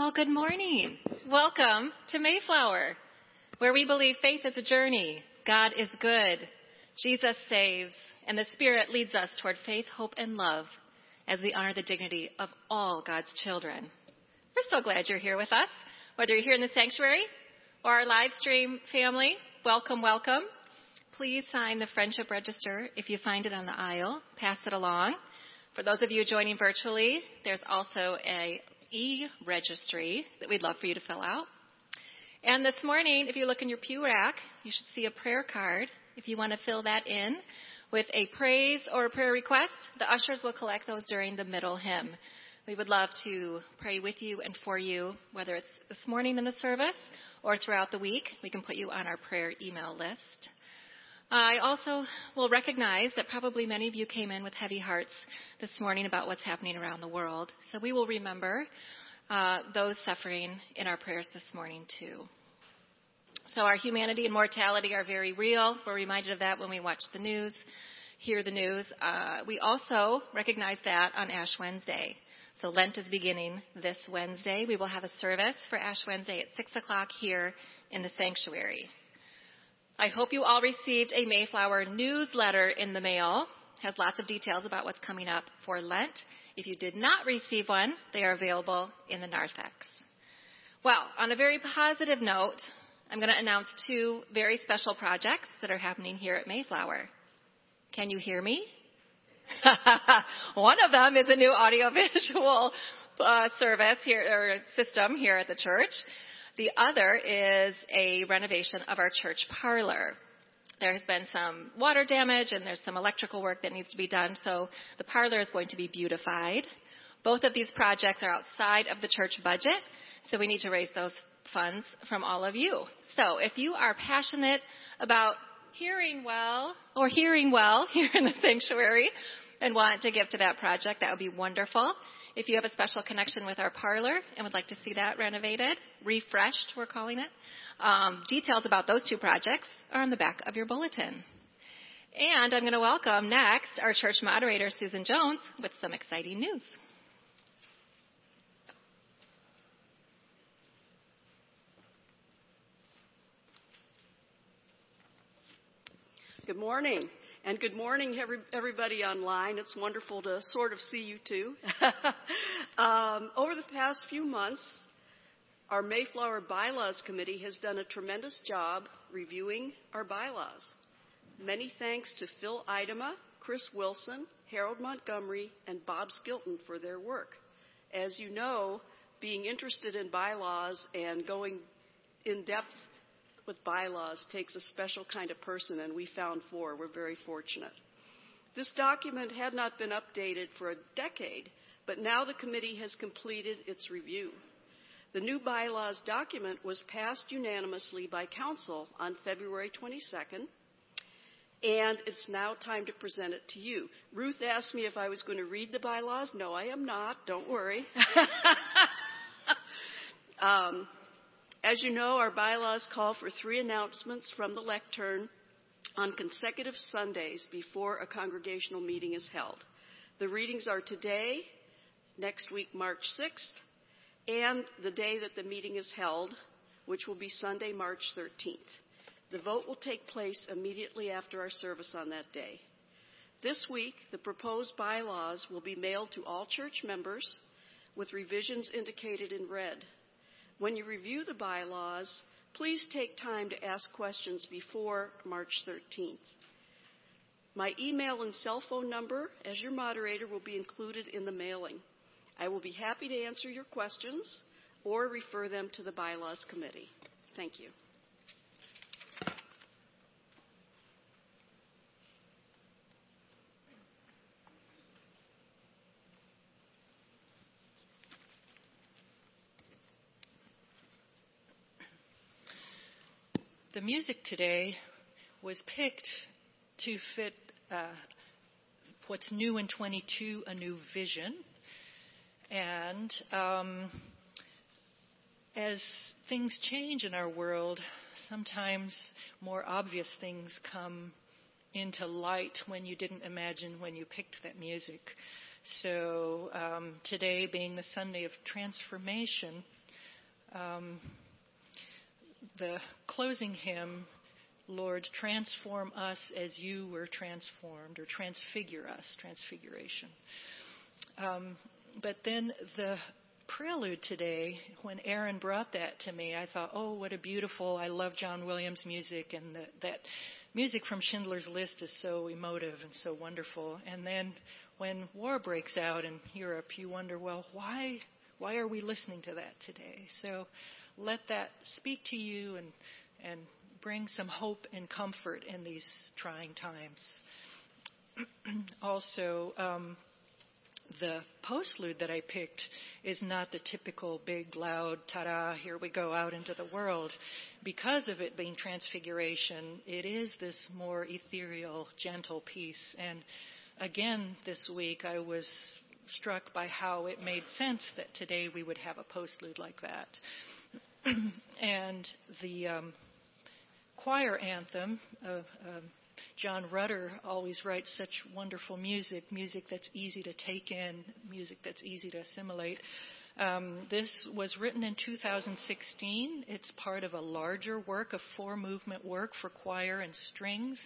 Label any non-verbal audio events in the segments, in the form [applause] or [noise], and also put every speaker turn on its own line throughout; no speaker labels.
Well, good morning. Welcome to Mayflower, where we believe faith is a journey. God is good. Jesus saves, and the Spirit leads us toward faith, hope, and love as we honor the dignity of all God's children. We're so glad you're here with us, whether you're here in the sanctuary or our live stream family. Welcome, welcome. Please sign the friendship register if you find it on the aisle. Pass it along. For those of you joining virtually, there's also a e-registry that we'd love for you to fill out. And this morning, if you look in your pew rack, you should see a prayer card. If you want to fill that in with a praise or a prayer request, the ushers will collect those during the middle hymn. We would love to pray with you and for you, whether it's this morning in the service or throughout the week. We can put you on our prayer email list. I also will recognize that probably many of you came in with heavy hearts this morning about what's happening around the world. So we will remember uh, those suffering in our prayers this morning too. So our humanity and mortality are very real. We're reminded of that when we watch the news, hear the news. Uh, we also recognize that on Ash Wednesday. So Lent is beginning this Wednesday. We will have a service for Ash Wednesday at 6 o'clock here in the sanctuary. I hope you all received a Mayflower newsletter in the mail. It has lots of details about what's coming up for Lent. If you did not receive one, they are available in the narthex. Well, on a very positive note, I'm going to announce two very special projects that are happening here at Mayflower. Can you hear me? [laughs] One of them is a new audiovisual uh, service here or system here at the church. The other is a renovation of our church parlor. There has been some water damage and there's some electrical work that needs to be done, so the parlor is going to be beautified. Both of these projects are outside of the church budget, so we need to raise those funds from all of you. So if you are passionate about hearing well or hearing well [laughs] here in the sanctuary and want to give to that project, that would be wonderful. If you have a special connection with our parlor and would like to see that renovated, refreshed, we're calling it, um, details about those two projects are on the back of your bulletin. And I'm going to welcome next our church moderator, Susan Jones, with some exciting news.
Good morning. And good morning, every, everybody online. It's wonderful to sort of see you too. [laughs] um, over the past few months, our Mayflower Bylaws Committee has done a tremendous job reviewing our bylaws. Many thanks to Phil Idema, Chris Wilson, Harold Montgomery, and Bob Skilton for their work. As you know, being interested in bylaws and going in depth with bylaws takes a special kind of person, and we found four. We're very fortunate. This document had not been updated for a decade, but now the committee has completed its review. The new bylaws document was passed unanimously by Council on February 22nd, and it's now time to present it to you. Ruth asked me if I was going to read the bylaws. No, I am not. Don't worry. [laughs] um, as you know, our bylaws call for three announcements from the lectern on consecutive Sundays before a congregational meeting is held. The readings are today, next week, March 6th, and the day that the meeting is held, which will be Sunday, March 13th. The vote will take place immediately after our service on that day. This week, the proposed bylaws will be mailed to all church members with revisions indicated in red. When you review the bylaws, please take time to ask questions before March 13th. My email and cell phone number as your moderator will be included in the mailing. I will be happy to answer your questions or refer them to the Bylaws Committee. Thank you.
The music today was picked to fit uh, what's new in 22, a new vision. And um, as things change in our world, sometimes more obvious things come into light when you didn't imagine when you picked that music. So um, today being the Sunday of transformation, Um, the closing hymn, Lord, transform us as you were transformed, or transfigure us, transfiguration. Um, but then the prelude today, when Aaron brought that to me, I thought, oh, what a beautiful, I love John Williams music, and the, that music from Schindler's List is so emotive and so wonderful. And then when war breaks out in Europe, you wonder, well, why, why are we listening to that today? So let that speak to you and, and bring some hope and comfort in these trying times. [clears throat] also, um, the postlude that I picked is not the typical big, loud, ta da, here we go out into the world. Because of it being transfiguration, it is this more ethereal, gentle piece. And again, this week I was struck by how it made sense that today we would have a postlude like that. And the um, choir anthem of um, John Rutter always writes such wonderful music, music that's easy to take in, music that's easy to assimilate. Um, this was written in 2016. It's part of a larger work, a four movement work for choir and strings.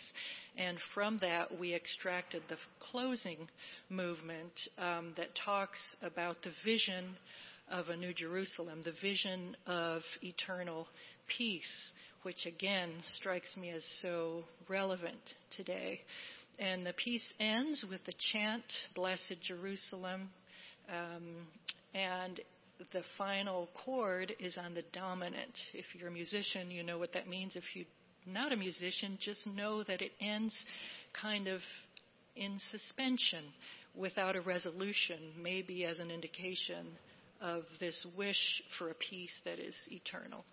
And from that, we extracted the closing movement um, that talks about the vision of a New Jerusalem, the vision of eternal peace which again strikes me as so relevant today. And the piece ends with the chant, Blessed Jerusalem, um, and the final chord is on the dominant. If you're a musician, you know what that means. If you're not a musician, just know that it ends kind of in suspension without a resolution, maybe as an indication of this wish for a peace that is eternal.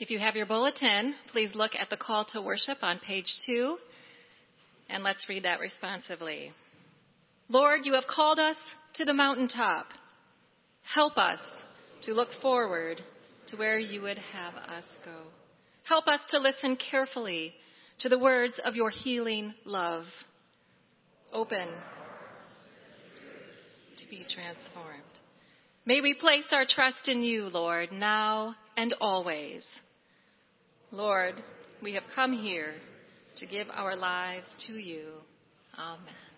If you have your bulletin, please look at the call to worship on page two, and let's read that responsively. Lord, you have called us to the mountaintop. Help us to look forward to where you would have us go. Help us to listen carefully to the words of your healing love. Open to be transformed. May we place our trust in you, Lord, now and always. Lord, we have come here to give our lives to you. Amen.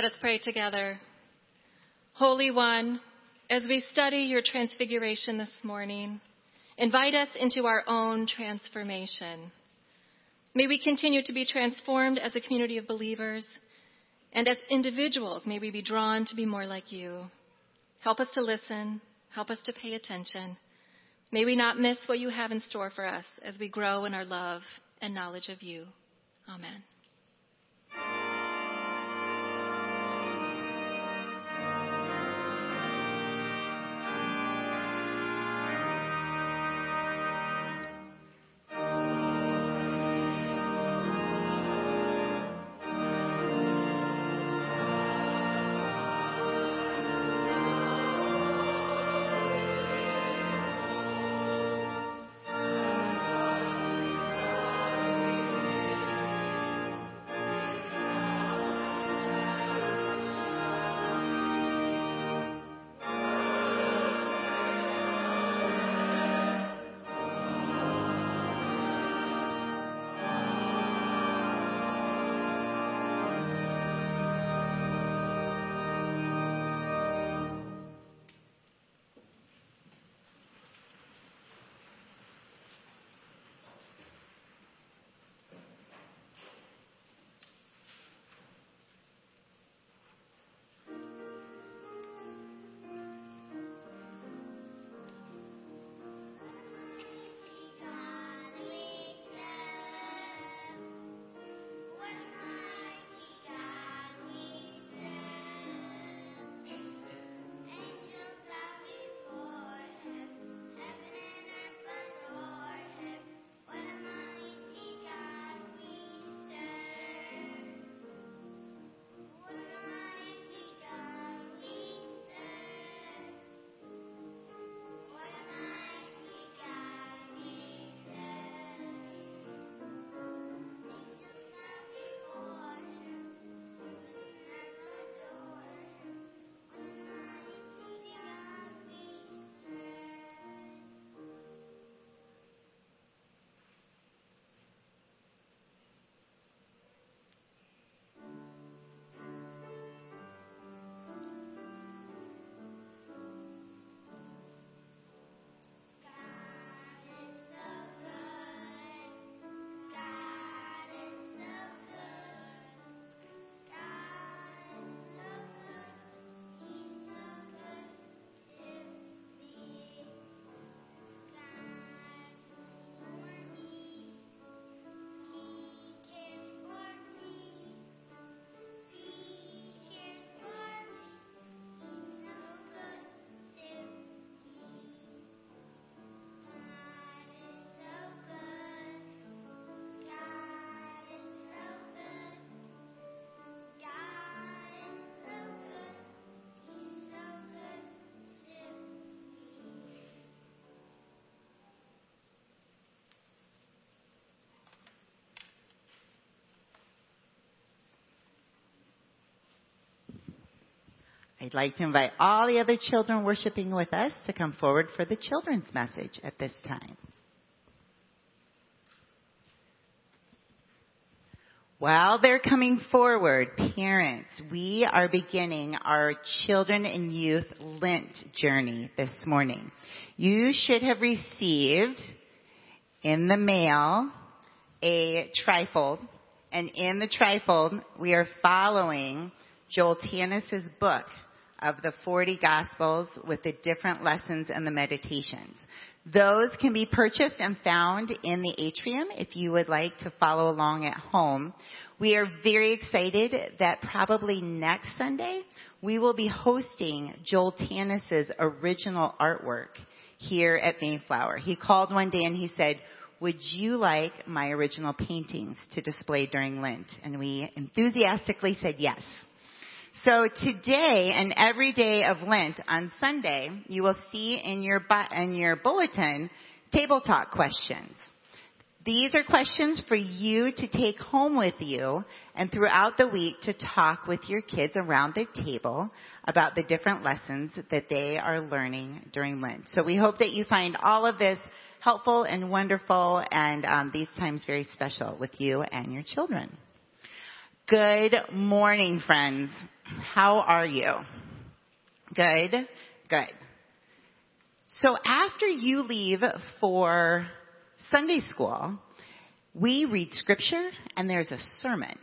Let us pray together. Holy One, as we study your transfiguration this morning, invite us into our own transformation. May we continue to be transformed as a community of believers, and as individuals, may we be drawn to be more like you. Help us to listen, help us to pay attention. May we not miss what you have in store for us as we grow in our love and knowledge of you. Amen.
I'd like to invite all the other children worshiping with us to come forward for the children's message at this time. While they're coming forward, parents, we are beginning our children and youth Lent journey this morning. You should have received in the mail a trifold, and in the trifold, we are following Joel Tanis's book, of the 40 Gospels with the different lessons and the meditations. Those can be purchased and found in the atrium if you would like to follow along at home. We are very excited that probably next Sunday we will be hosting Joel Tanis's original artwork here at Mayflower. He called one day and he said, would you like my original paintings to display during Lent? And we enthusiastically said yes. So today and every day of Lent on Sunday, you will see in your, in your bulletin table talk questions. These are questions for you to take home with you and throughout the week to talk with your kids around the table about the different lessons that they are learning during Lent. So we hope that you find all of this helpful and wonderful and um, these times very special with you and your children. Good morning, friends. How are you? Good? Good. So after you leave for Sunday school, we read scripture and there's a sermon.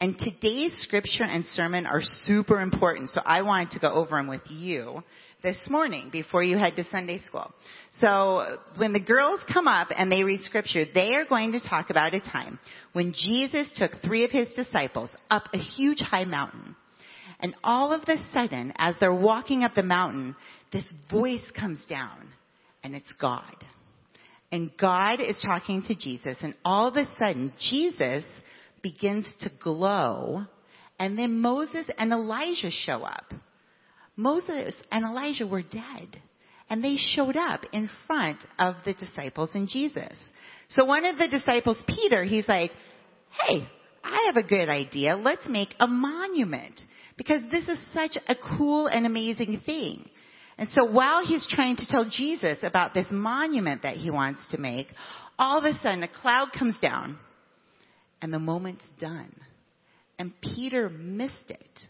And today's scripture and sermon are super important, so I wanted to go over them with you this morning before you head to Sunday school. So when the girls come up and they read scripture, they are going to talk about a time when Jesus took three of his disciples up a huge high mountain. And all of a sudden, as they're walking up the mountain, this voice comes down and it's God. And God is talking to Jesus and all of a sudden Jesus begins to glow and then Moses and Elijah show up. Moses and Elijah were dead and they showed up in front of the disciples and Jesus. So one of the disciples, Peter, he's like, hey, I have a good idea. Let's make a monument because this is such a cool and amazing thing. And so while he's trying to tell Jesus about this monument that he wants to make, all of a sudden a cloud comes down and the moment's done. And Peter missed it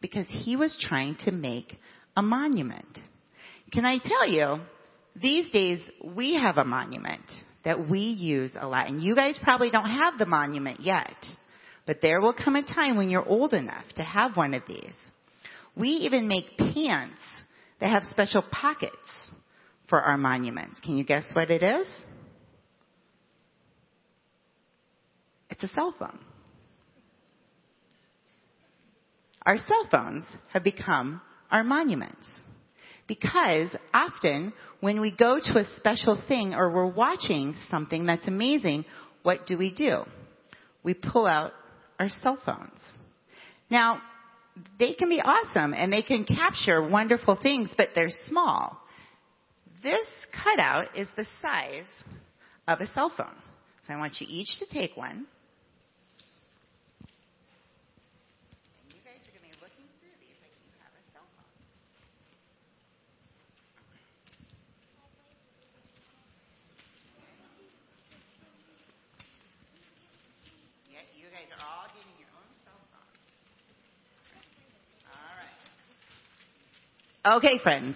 because he was trying to make a monument. Can I tell you, these days we have a monument that we use a lot. And you guys probably don't have the monument yet. But there will come a time when you're old enough to have one of these. We even make pants that have special pockets for our monuments. Can you guess what it is? It's a cell phone. Our cell phones have become our monuments. Because often when we go to a special thing or we're watching something that's amazing, what do we do? We pull out our cell phones. Now, they can be awesome and they can capture wonderful things, but they're small. This cutout is the size of a cell phone. So I want you each to take one. And you guys are going to be looking through these like you have a cell phone. Yeah, you guys are all getting your own cell phone. All right. Okay, friends.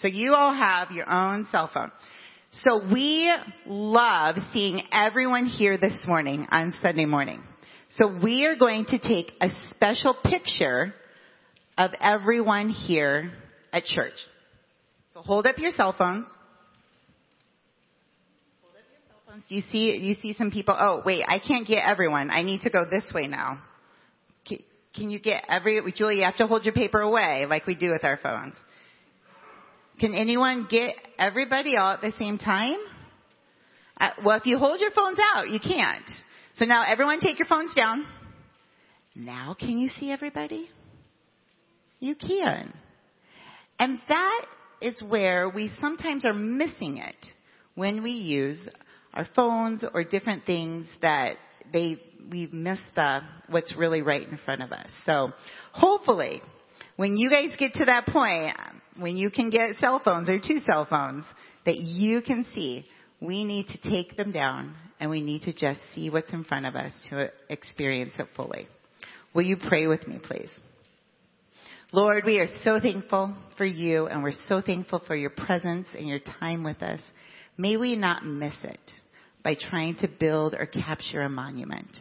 So you all have your own cell phone. So we love seeing everyone here this morning on Sunday morning. So we are going to take a special picture of everyone here at church. So hold up your cell phones. Hold up your cell phones. Do you see, you see some people? Oh, wait, I can't get everyone. I need to go this way now. Can, you get every, Julie, you have to hold your paper away like we do with our phones. Can anyone get everybody all at the same time? Uh, well, if you hold your phones out, you can't. So now everyone take your phones down. Now can you see everybody? You can. And that is where we sometimes are missing it when we use our phones or different things that they, we miss the, what's really right in front of us. So hopefully when you guys get to that point, when you can get cell phones or two cell phones that you can see, we need to take them down and we need to just see what's in front of us to experience it fully. Will you pray with me, please? Lord, we are so thankful for you and we're so thankful for your presence and your time with us. May we not miss it by trying to build or capture a monument.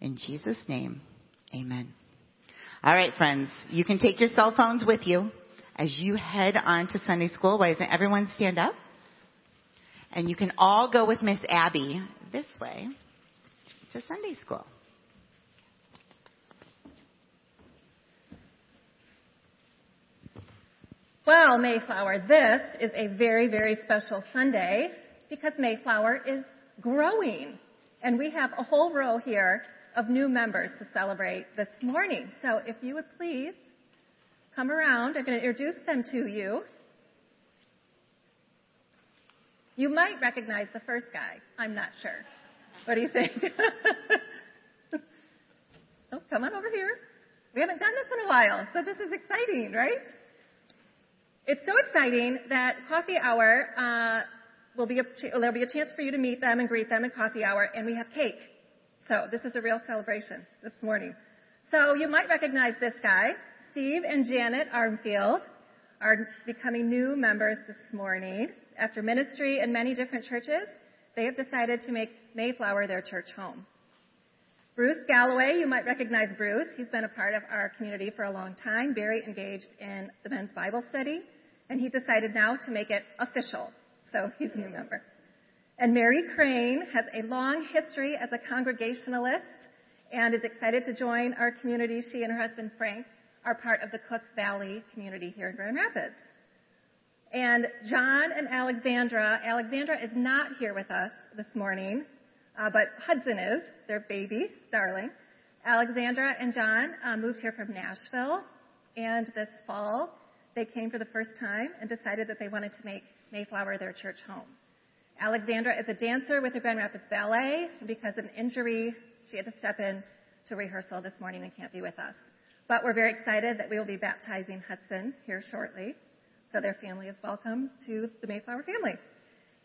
In Jesus' name, amen. All right, friends, you can take your cell phones with you as you head on to Sunday school. Why doesn't everyone stand up? And you can all go with Miss Abby this way to Sunday school.
Well, Mayflower, this is a very, very special Sunday because Mayflower is growing. And we have a whole row here of new members to celebrate this morning. So if you would please come around, I'm going to introduce them to you. You might recognize the first guy. I'm not sure. What do you think? [laughs] oh, come on over here. We haven't done this in a while, so this is exciting, right? It's so exciting that coffee hour uh, will be a, there'll be a chance for you to meet them and greet them at coffee hour, and we have cake. So this is a real celebration this morning. So you might recognize this guy.
Steve and Janet Armfield are becoming new members this morning. After ministry in many different churches, they have decided to make Mayflower their church home. Bruce Galloway, you might recognize Bruce. He's been a part of our community for a long time, very engaged in the men's Bible study, and he decided now to make it official. So he's a new member. And Mary Crane has a long history as a Congregationalist and is excited to join our community. She and her husband Frank are part of the Cook Valley community here in Grand Rapids. And John and Alexandra, Alexandra is not here with us this morning, uh, but Hudson is, their baby, darling. Alexandra and John uh, moved here from Nashville, and this fall they came for the first time and decided that they wanted to make Mayflower their church home. Alexandra is a dancer with the Grand Rapids Ballet, because of an injury, she had to step in to rehearsal this morning and can't be with us. But we're very excited that we will be baptizing Hudson here shortly. So their family is welcome to the Mayflower family.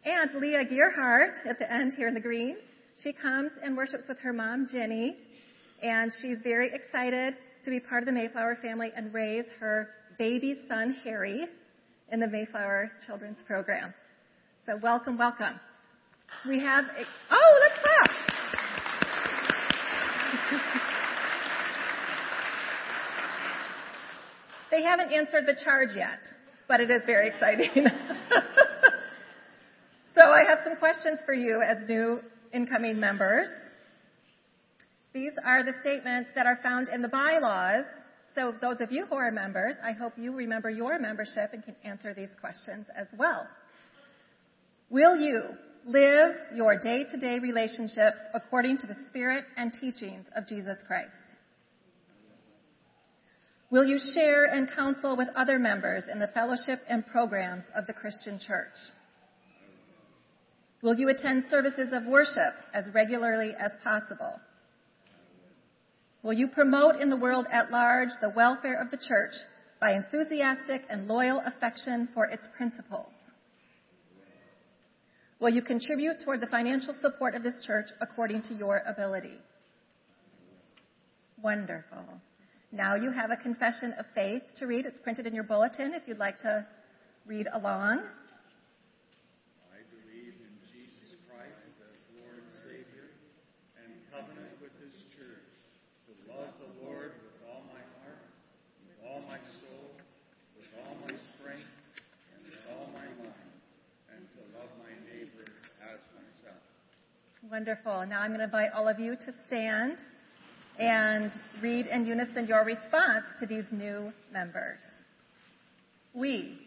And Leah Gearhart at the end here in the green, she comes and worships with her mom, Jenny, and she's very excited to be part of the Mayflower family and raise her baby son, Harry, in the Mayflower Children's Program. So welcome, welcome. We have a, oh, let's [laughs] clap. they haven't answered the charge yet but it is very exciting. [laughs] so I have some questions for you as new incoming members. These are the statements that are found in the bylaws. So those of you who are members, I hope you remember your membership and can answer these questions as well. Will you live your day-to-day relationships according to the spirit and teachings of Jesus Christ? Will you share and counsel with other members in the fellowship and programs of the Christian church? Will you attend services of worship as regularly as possible? Will you promote in the world at large the welfare of the church by enthusiastic and loyal affection for its principles? Will you contribute toward the financial support of this church according to your ability? Wonderful. Now you have a confession of faith to read. It's printed in your bulletin if you'd like to read along.
I believe in Jesus Christ as Lord and Savior and covenant with His church to love the Lord with all my heart, with all my soul, with all my strength, and with all my mind, and to love my neighbor as myself.
Wonderful. Now I'm going to invite all of you to stand and read in unison your response to these new members. We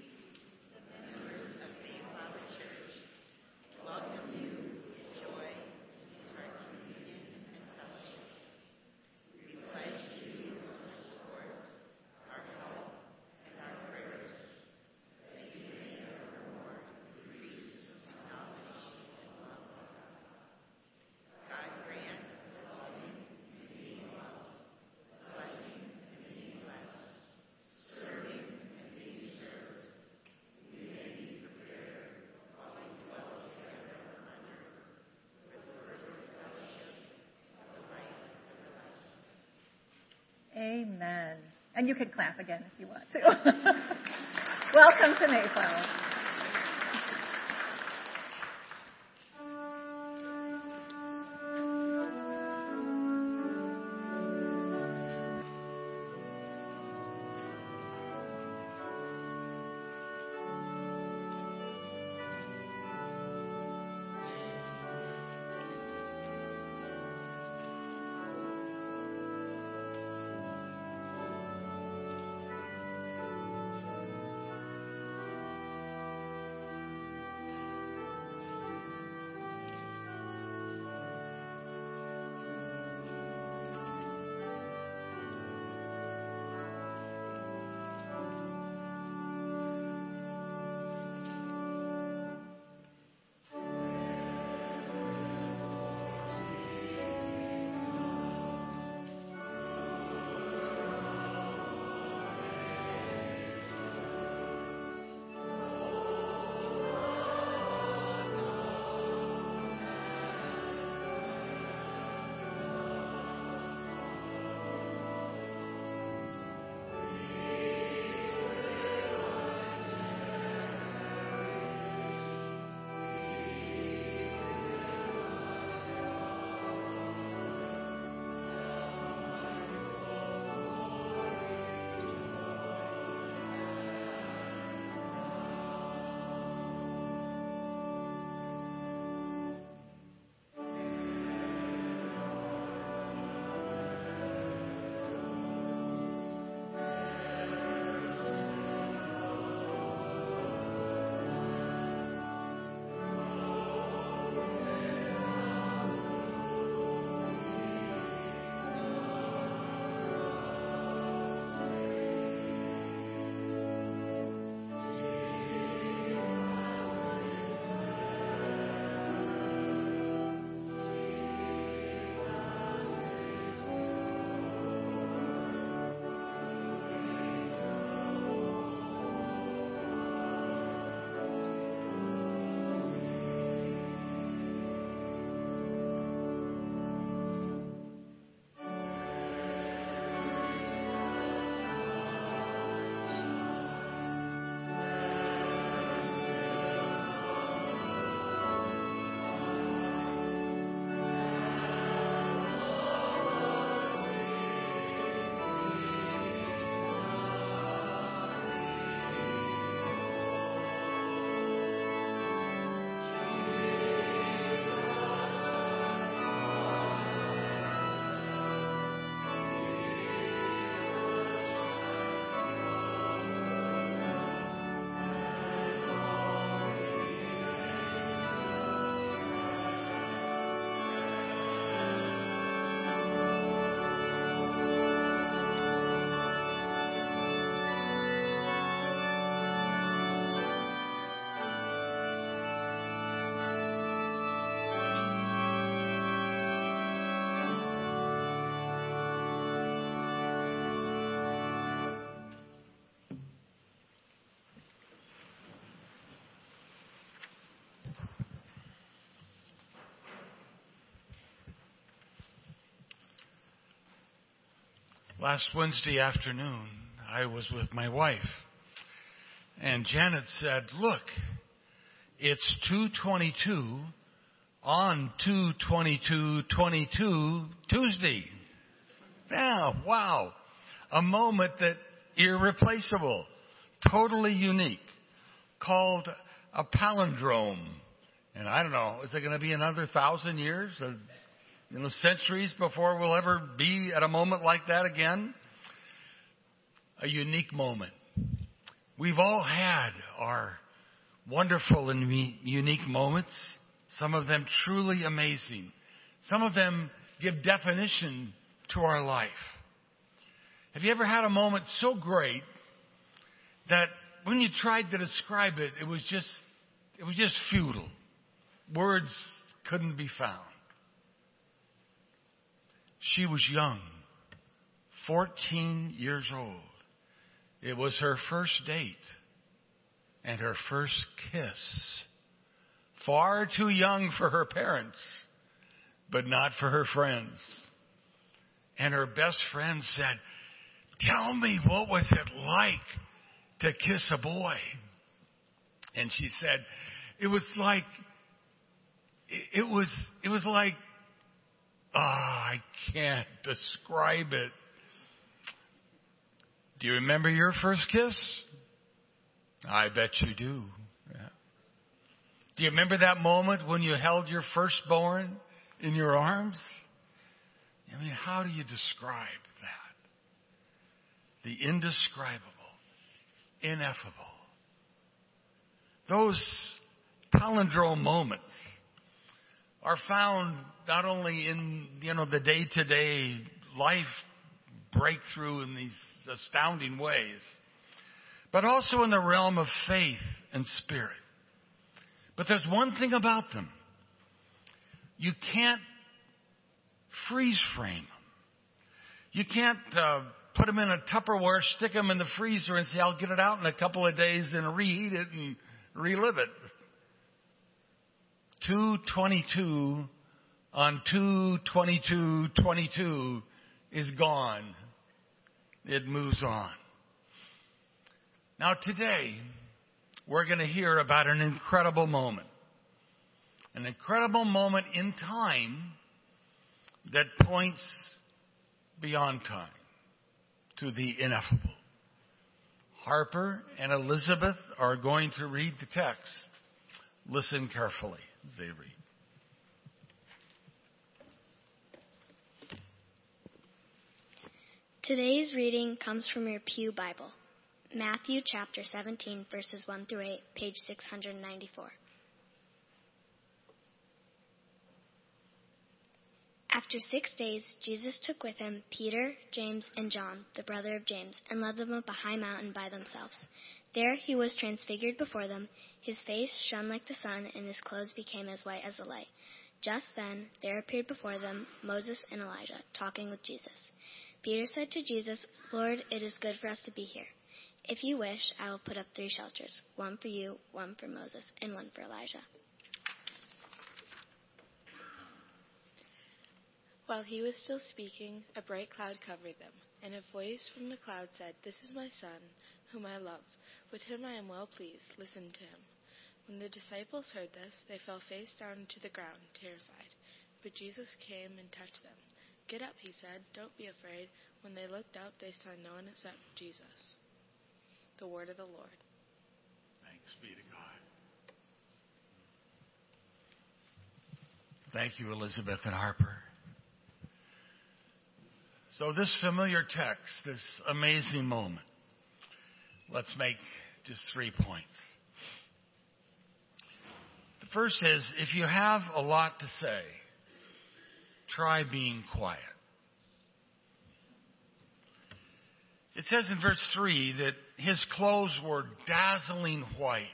Amen. And you can clap again if you want to. [laughs] Welcome to Mayflower.
Last Wednesday afternoon, I was with my wife, and Janet said, "Look, it's 222 on 22222 Tuesday." Now, wow, a moment that irreplaceable, totally unique, called a palindrome. And I don't know, is it going to be another thousand years you know centuries before we'll ever be at a moment like that again? A unique moment. We've all had our wonderful and unique moments. Some of them truly amazing. Some of them give definition to our life. Have you ever had a moment so great that when you tried to describe it, it was just, it was just futile. Words couldn't be found. She was young, 14 years old. It was her first date and her first kiss. Far too young for her parents, but not for her friends. And her best friend said, Tell me, what was it like to kiss a boy? And she said, It was like, it was, it was like, ah, I can't describe it. Do you remember your first kiss? I bet you do. Yeah. Do you remember that moment when you held your firstborn in your arms? I mean, how do you describe that? The indescribable, ineffable. Those palindrome moments are found not only in, you know, the day to day life breakthrough in these astounding ways, but also in the realm of faith and spirit. But there's one thing about them. You can't freeze frame them. You can't uh, put them in a Tupperware, stick them in the freezer, and say, I'll get it out in a couple of days and reheat it and relive it. 222 on 22222 is gone. It moves on. Now today, we're going to hear about an incredible moment. An incredible moment in time that points beyond time to the ineffable. Harper and Elizabeth are going to read the text. Listen carefully
Today's reading comes from your Pew Bible, Matthew chapter 17, verses 1 through 8, page 694. After six days, Jesus took with him Peter, James, and John, the brother of James, and led them up a high mountain by themselves. There he was transfigured before them. His face shone like the sun, and his clothes became as white as the light. Just then there appeared before them Moses and Elijah, talking with Jesus. Peter said to Jesus, Lord, it is good for us to be here. If you wish, I will put up three shelters one for you, one for Moses, and one for Elijah.
While he was still speaking, a bright cloud covered them, and a voice from the cloud said, This is my son, whom I love. With him I am well pleased. Listen to him. When the disciples heard this, they fell face down to the ground, terrified. But Jesus came and touched them. Get up, he said. Don't be afraid. When they looked up, they saw no one except Jesus. The word of the Lord.
Thanks be to God. Thank you, Elizabeth and Harper. So, this familiar text, this amazing moment, let's make just three points. The first is if you have a lot to say, try being quiet. It says in verse 3 that his clothes were dazzling white.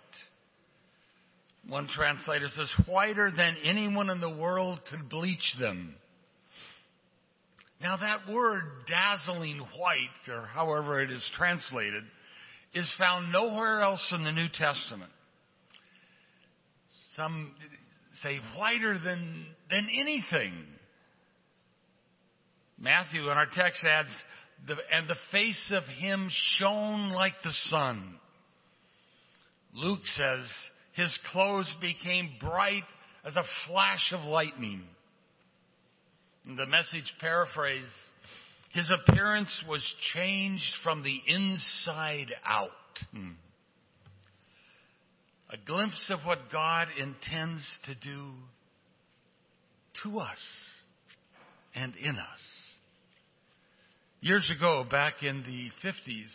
One translator says, whiter than anyone in the world could bleach them. Now, that word dazzling white, or however it is translated, is found nowhere else in the New Testament. Some say whiter than, than anything. Matthew in our text adds and the face of him shone like the sun. Luke says his clothes became bright as a flash of lightning. In the message paraphrase, his appearance was changed from the inside out. Hmm. A glimpse of what God intends to do to us and in us. Years ago, back in the 50s,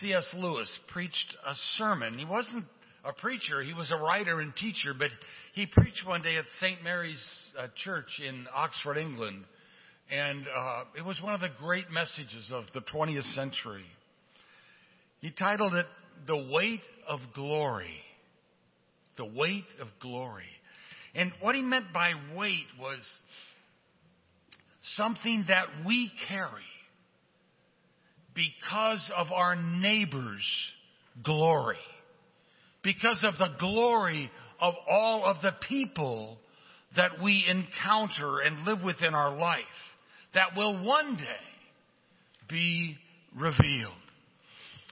C.S. Lewis preached a sermon. He wasn't a preacher, he was a writer and teacher, but he preached one day at St. Mary's uh, Church in Oxford, England. And uh, it was one of the great messages of the 20th century. He titled it, The Weight of Glory. The Weight of Glory. And what he meant by weight was something that we carry because of our neighbor's glory, because of the glory of all of the people that we encounter and live with in our life that will one day be revealed.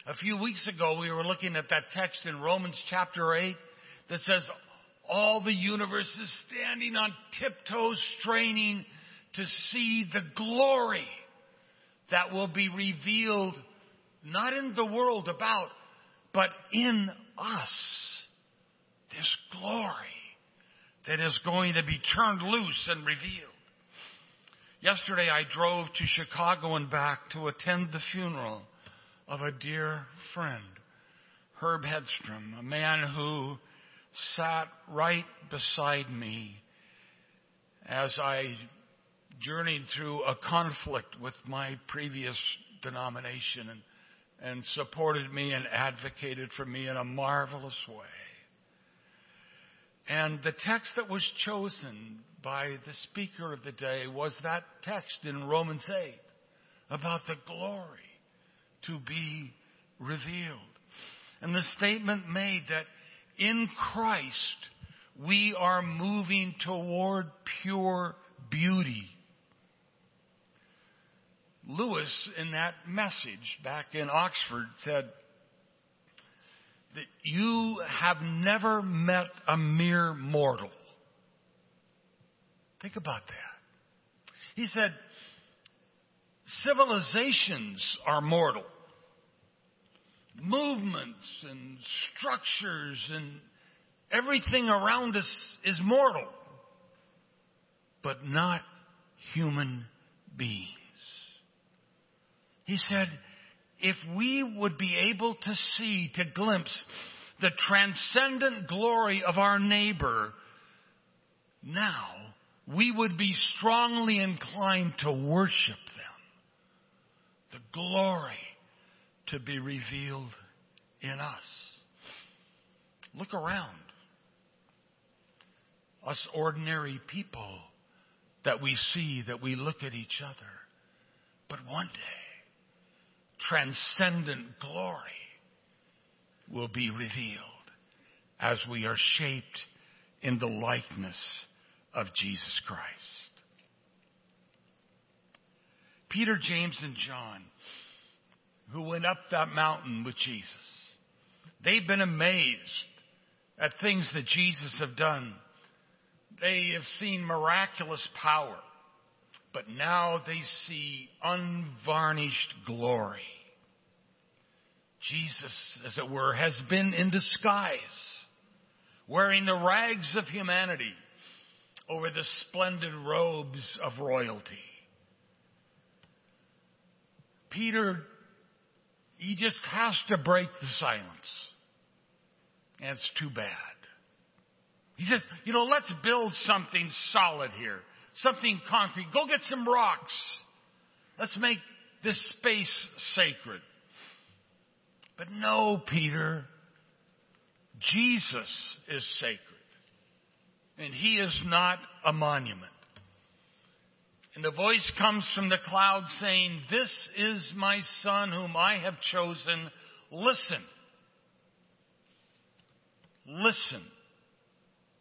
A few weeks ago, we were looking at that text in Romans chapter 8 that says, All the universe is standing on tiptoes, straining to see the glory that will be revealed not in the world about, but in us. This glory that is going to be turned loose and revealed. Yesterday I drove to Chicago and back to attend the funeral of a dear friend, Herb Hedstrom, a man who sat right beside me as I journeyed through a conflict with my previous denomination and, and supported me and advocated for me in a marvelous way. And the text that was chosen by the speaker of the day was that text in Romans 8 about the glory to be revealed. And the statement made that in Christ we are moving toward pure beauty Lewis, in that message back in Oxford, said that you have never met a mere mortal. Think about that. He said, civilizations are mortal. Movements and structures and everything around us is mortal, but not human beings. He said, if we would be able to see, to glimpse the transcendent glory of our neighbor, now we would be strongly inclined to worship them. The glory to be revealed in us. Look around. Us ordinary people that we see, that we look at each other. But one day, transcendent glory will be revealed as we are shaped in the likeness of Jesus Christ. Peter, James, and John, who went up that mountain with Jesus, they've been amazed at things that Jesus have done. They have seen miraculous power but now they see unvarnished glory. Jesus, as it were, has been in disguise, wearing the rags of humanity over the splendid robes of royalty. Peter, he just has to break the silence. And it's too bad. He says, you know, let's build something solid here something concrete. Go get some rocks. Let's make this space sacred. But no, Peter, Jesus is sacred. And he is not a monument. And the voice comes from the cloud saying, This is my son whom I have chosen. Listen. Listen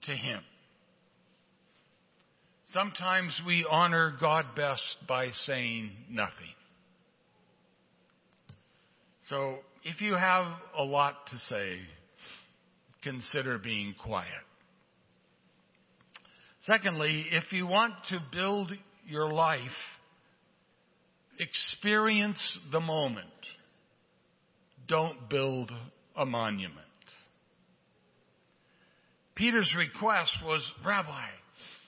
to him. Sometimes we honor God best by saying nothing. So if you have a lot to say, consider being quiet. Secondly, if you want to build your life, experience the moment. Don't build a monument. Peter's request was, Rabbi,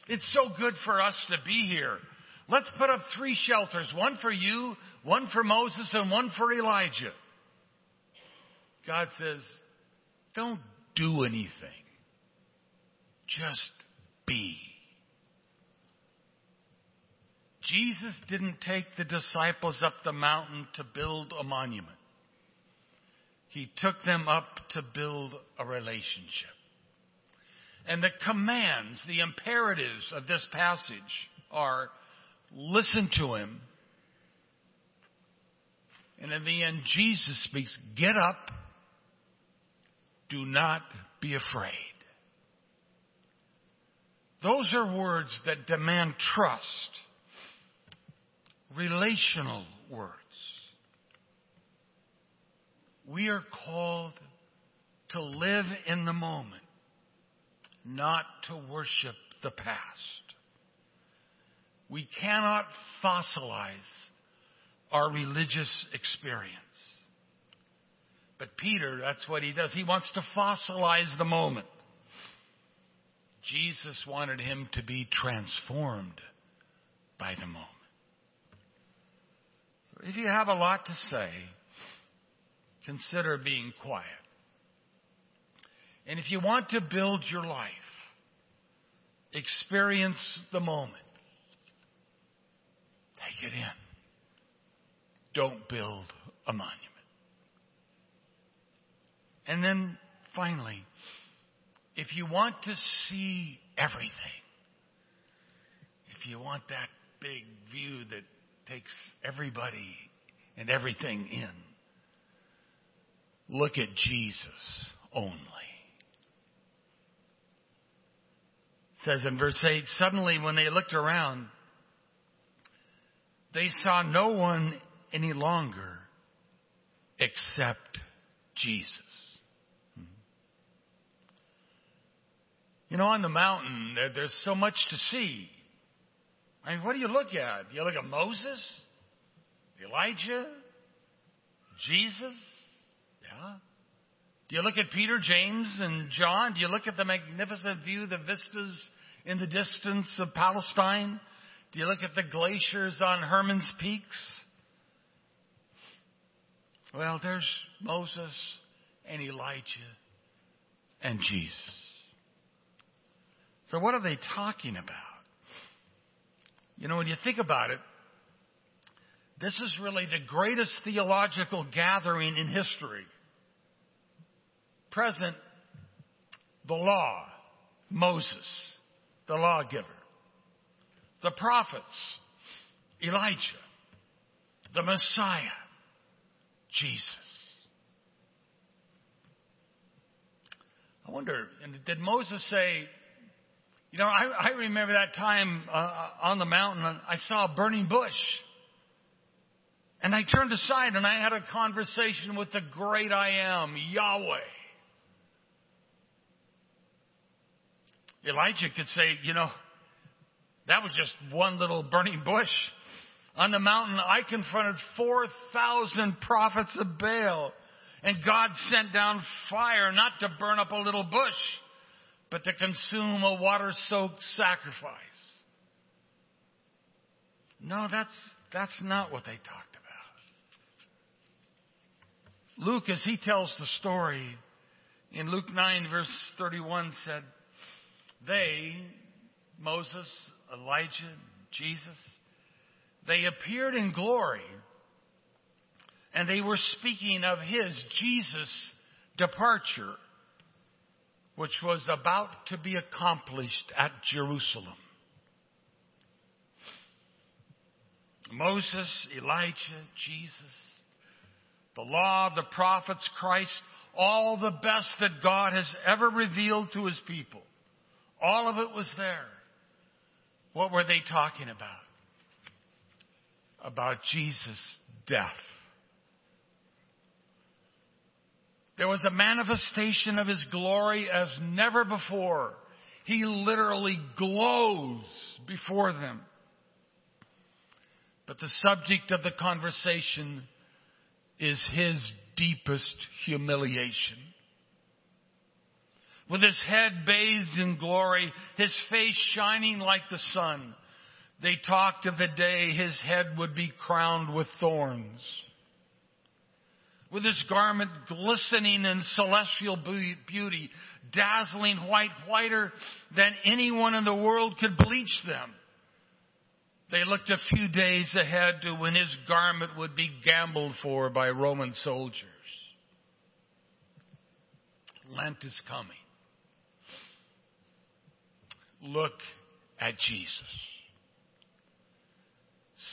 it's so good for us to be here. Let's put up three shelters, one for you, one for Moses, and one for Elijah. God says, don't do anything. Just be. Jesus didn't take the disciples up the mountain to build a monument. He took them up to build a relationship. And the commands, the imperatives of this passage are listen to him. And in the end, Jesus speaks, get up, do not be afraid. Those are words that demand trust, relational words. We are called to live in the moment, not to worship the past. We cannot fossilize our religious experience. But Peter, that's what he does. He wants to fossilize the moment. Jesus wanted him to be transformed by the moment. If you have a lot to say, consider being quiet. And if you want to build your life, experience the moment. Take it in. Don't build a monument. And then finally, if you want to see everything, if you want that big view that takes everybody and everything in, look at Jesus only. It says in verse 8, suddenly when they looked around, they saw no one any longer except Jesus. You know, on the mountain, there's so much to see. I mean, what do you look at? Do you look at Moses? Elijah? Jesus? Yeah. Do you look at Peter, James, and John? Do you look at the magnificent view, the vistas in the distance of Palestine? Do you look at the glaciers on Hermon's Peaks? Well, there's Moses and Elijah and Jesus. So, what are they talking about? You know, when you think about it, this is really the greatest theological gathering in history. Present, the law, Moses, the lawgiver. The prophets, Elijah. The Messiah, Jesus. I wonder, did Moses say, you know, I, I remember that time uh, on the mountain, I saw a burning bush. And I turned aside and I had a conversation with the great I am, Yahweh. Elijah could say, you know, that was just one little burning bush. On the mountain, I confronted 4,000 prophets of Baal. And God sent down fire not to burn up a little bush, but to consume a water soaked sacrifice. No, that's, that's not what they talked about. Luke, as he tells the story in Luke 9, verse 31, said, They, Moses, Elijah, Jesus, they appeared in glory and they were speaking of his, Jesus' departure which was about to be accomplished at Jerusalem. Moses, Elijah, Jesus, the law, the prophets, Christ, all the best that God has ever revealed to his people. All of it was there. What were they talking about? About Jesus' death. There was a manifestation of his glory as never before. He literally glows before them. But the subject of the conversation is his deepest humiliation. With his head bathed in glory, his face shining like the sun, they talked of the day his head would be crowned with thorns. With his garment glistening in celestial beauty, dazzling white, whiter than anyone in the world could bleach them. They looked a few days ahead to when his garment would be gambled for by Roman soldiers. Lent is coming. Look at Jesus.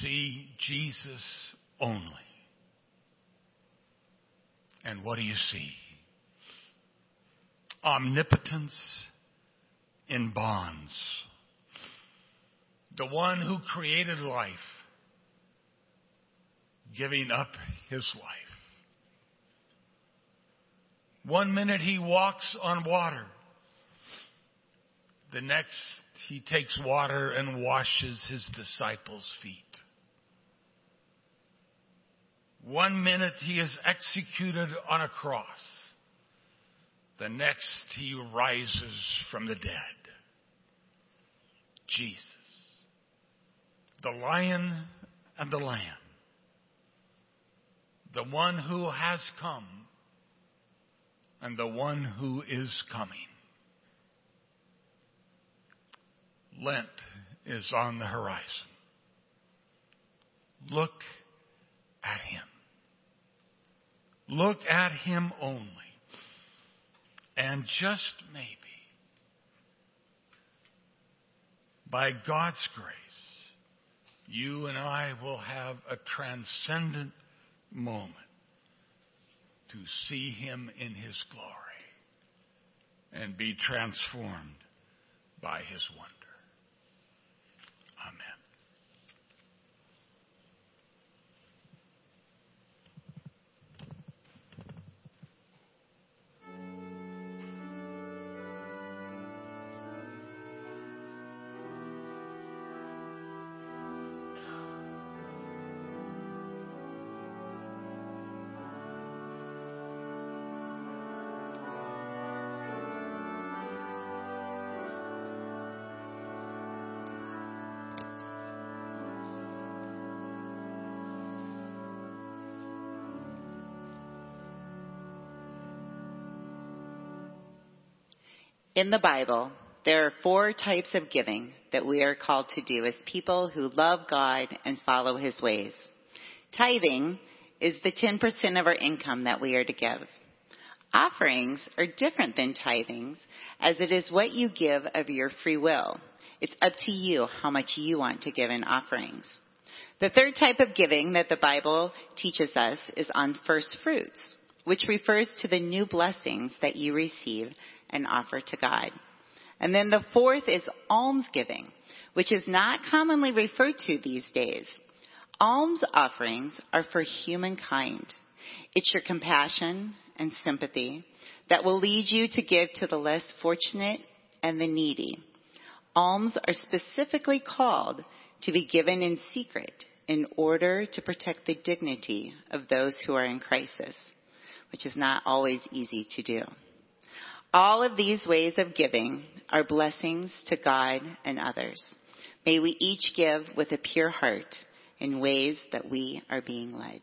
See Jesus only. And what do you see? Omnipotence in bonds. The one who created life, giving up his life. One minute he walks on water. The next he takes water and washes his disciples' feet. One minute he is executed on a cross. The next he rises from the dead. Jesus. The lion and the lamb. The one who has come and the one who is coming. Lent is on the horizon. Look at him. Look at him only. And just maybe, by God's grace, you and I will have a transcendent moment to see him in his glory and be transformed by his wonder.
In the Bible, there are four types of giving that we are called to do as people who love God and follow His ways. Tithing is the 10% of our income that we are to give. Offerings are different than tithings as it is what you give of your free will. It's up to you how much you want to give in offerings. The third type of giving that the Bible teaches us is on first fruits, which refers to the new blessings that you receive and offer to God. And then the fourth is almsgiving, which is not commonly referred to these days. Alms offerings are for humankind. It's your compassion and sympathy that will lead you to give to the less fortunate and the needy. Alms are specifically called to be given in secret in order to protect the dignity of those who are in crisis, which is not always easy to do. All of these ways of giving are blessings to God and others. May we each give with a pure heart in ways that we are being led.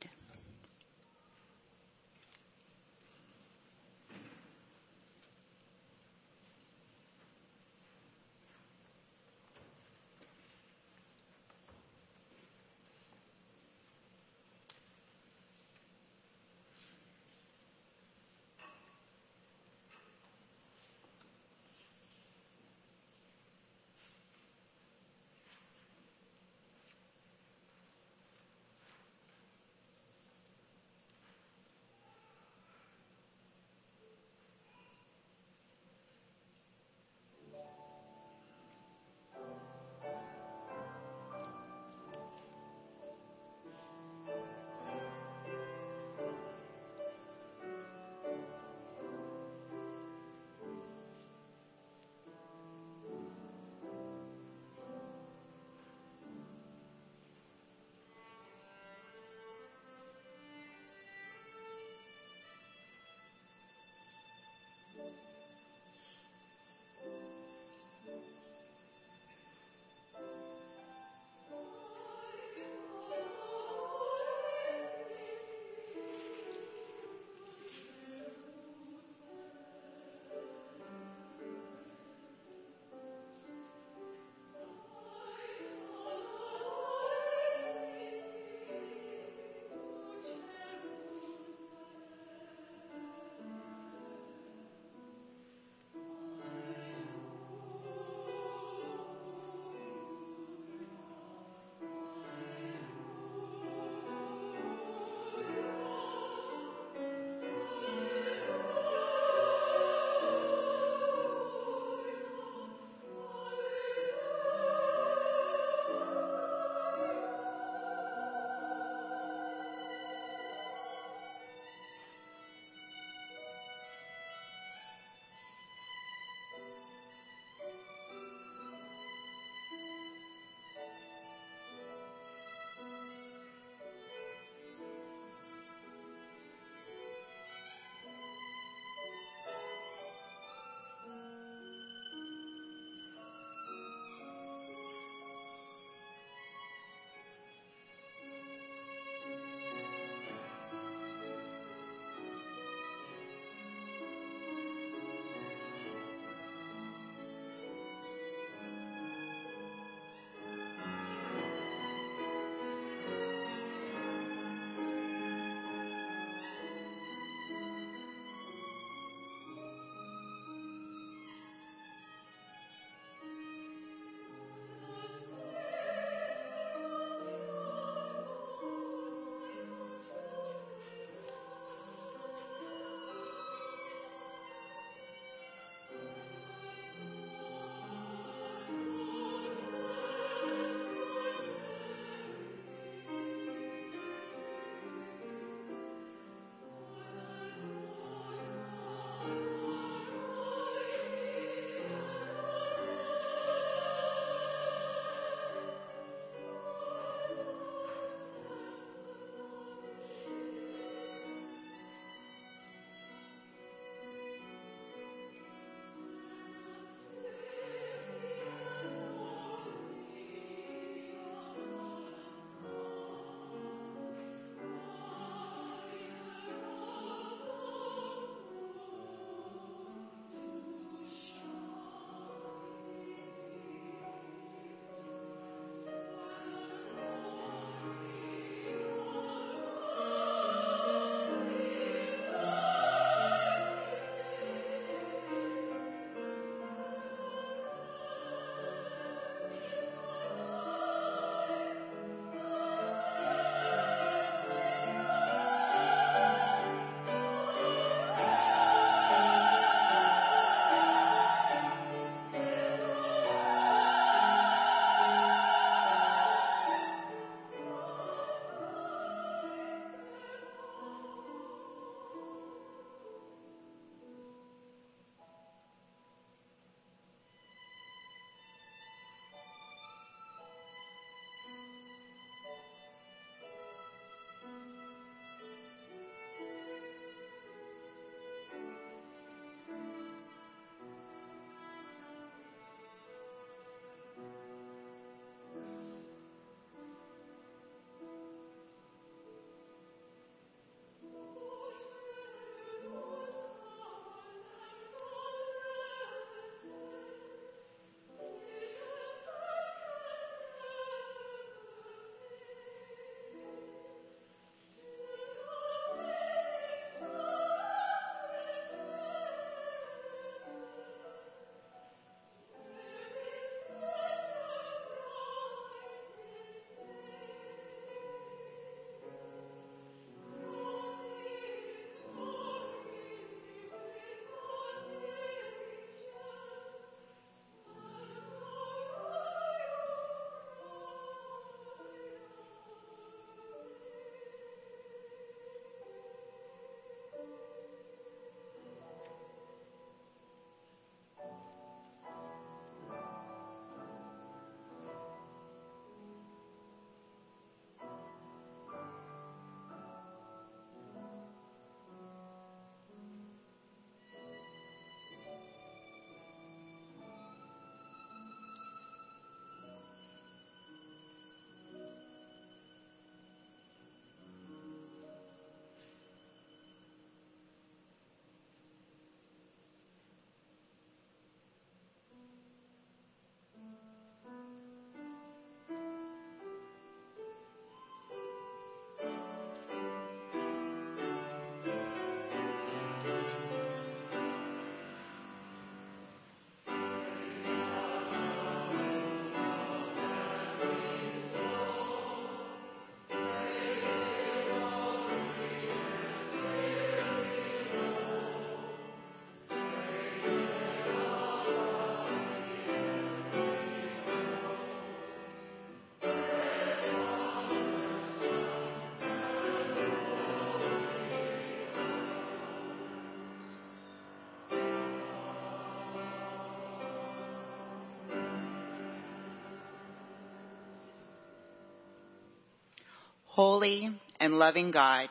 Holy and loving God,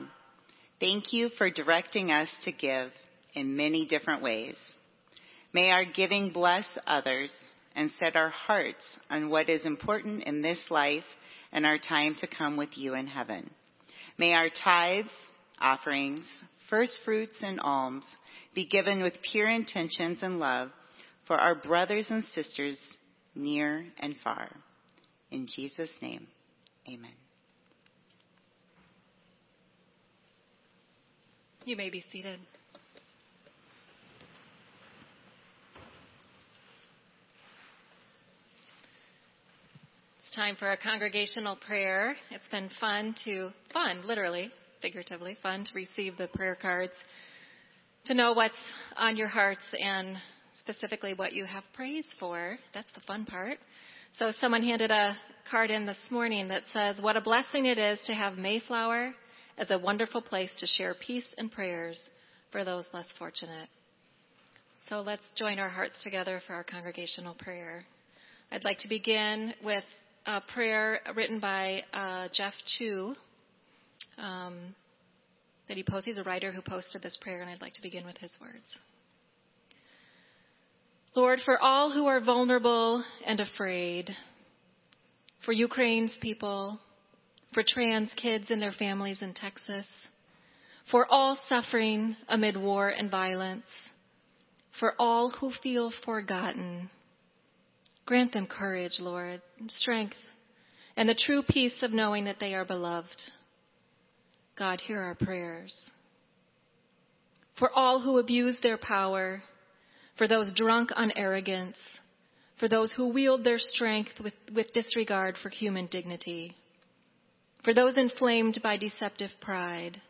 thank you for directing us to give in many different ways. May our giving bless others and set our hearts on what is important in this life and our time to come with you in heaven. May our tithes, offerings, first fruits, and alms be given with pure intentions and love for our brothers and sisters near and far. In Jesus' name, amen.
You may be seated. It's time for a congregational prayer. It's been fun to, fun, literally, figuratively, fun to receive the prayer cards, to know what's on your hearts and specifically what you have praise for. That's the fun part. So someone handed a card in this morning that says, What a blessing it is to have Mayflower as a wonderful place to share peace and prayers for those less fortunate. So let's join our hearts together for our congregational prayer. I'd like to begin with a prayer written by uh, Jeff Chu um, that he posted. He's a writer who posted this prayer, and I'd like to begin with his words. Lord, for all who are vulnerable and afraid, for Ukraine's people, for trans kids and their families in Texas, for all suffering amid war and violence, for all who feel forgotten. Grant them courage, Lord, and strength, and the true peace of knowing that they are beloved. God, hear our prayers. For all who abuse their power, for those drunk on arrogance, for those who wield their strength with, with disregard for human dignity, for those inflamed by deceptive pride.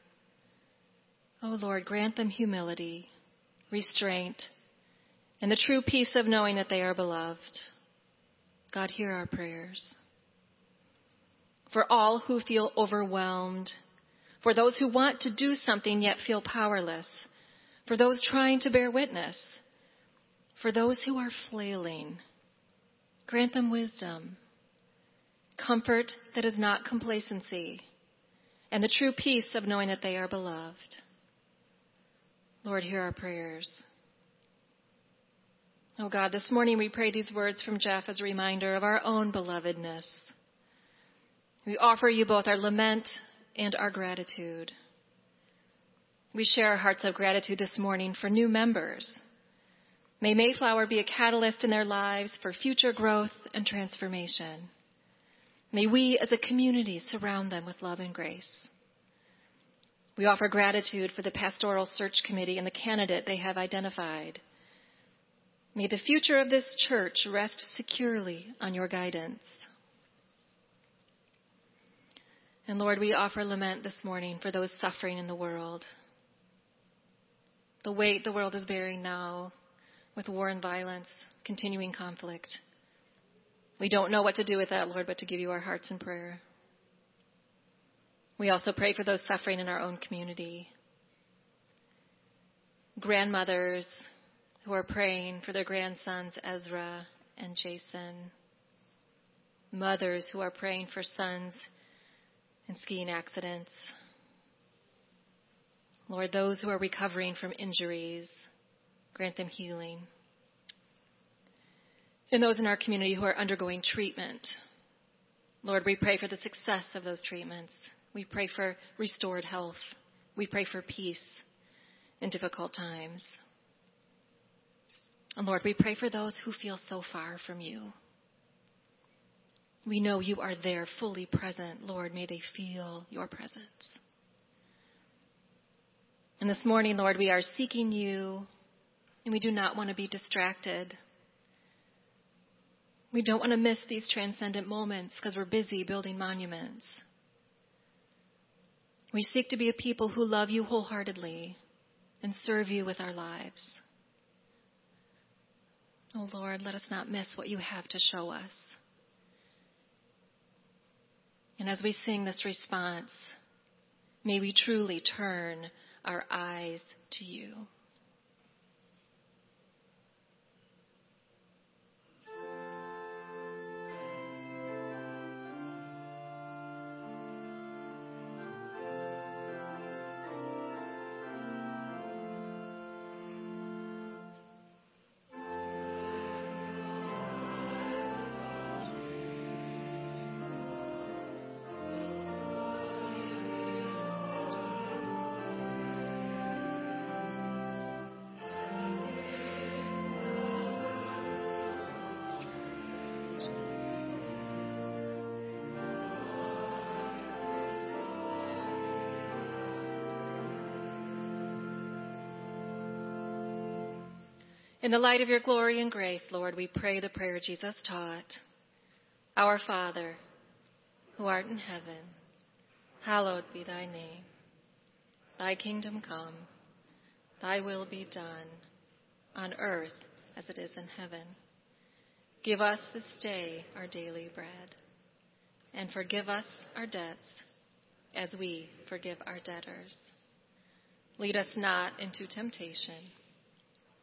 Oh Lord, grant them humility, restraint, and the true peace of knowing that they are beloved. God, hear our prayers. For all who feel overwhelmed, for those who want to do something yet feel powerless, for those trying to bear witness, for those who are flailing, grant them wisdom, comfort that is not complacency, and the true peace of knowing that they are beloved. Lord, hear our prayers. Oh God, this morning we pray these words from Jeff as a reminder of our own belovedness. We offer you both our lament and our gratitude. We share our hearts of gratitude this morning for new members May Mayflower be a catalyst in their lives for future growth and transformation. May we as a community surround them with love and grace. We offer gratitude for the pastoral search committee and the candidate they have identified. May the future of this church rest securely on your guidance. And Lord, we offer lament this morning for those suffering in the world. The weight the world is bearing now with war and violence, continuing conflict. We don't know what to do with that, Lord, but to give you our hearts in prayer. We also pray for those suffering in our own community. Grandmothers who are praying for their grandsons, Ezra and Jason. Mothers who are praying for sons in skiing accidents. Lord, those who are recovering from injuries, Grant them healing. And those in our community who are undergoing treatment, Lord, we pray for the success of those treatments. We pray for restored health. We pray for peace in difficult times. And Lord, we pray for those who feel so far from you. We know you are there, fully present. Lord, may they feel your presence. And this morning, Lord, we are seeking you and we do not want to be distracted. We don't want to miss these transcendent moments because we're busy building monuments. We seek to be a people who love you wholeheartedly and serve you with our lives. Oh Lord, let us not miss what you have to show us. And as we sing this response, may we truly turn our eyes to you. In the light of your glory and grace, Lord, we pray the prayer Jesus taught. Our Father, who art in heaven, hallowed be thy name. Thy kingdom come, thy will be done, on earth as it is in heaven. Give us this day our daily bread, and forgive us our debts as we forgive our debtors. Lead us not into temptation,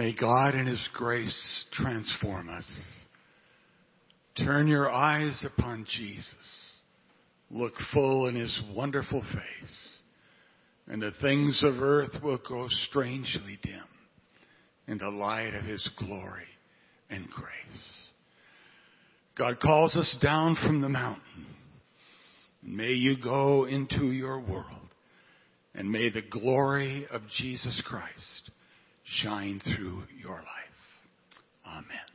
May God in His grace transform us. Turn your eyes upon Jesus. Look full in His wonderful face. And the things of earth will grow strangely dim in the light of His glory and grace. God calls us down from the mountain. May you go into your world. And may the glory of Jesus Christ shine through your life. Amen.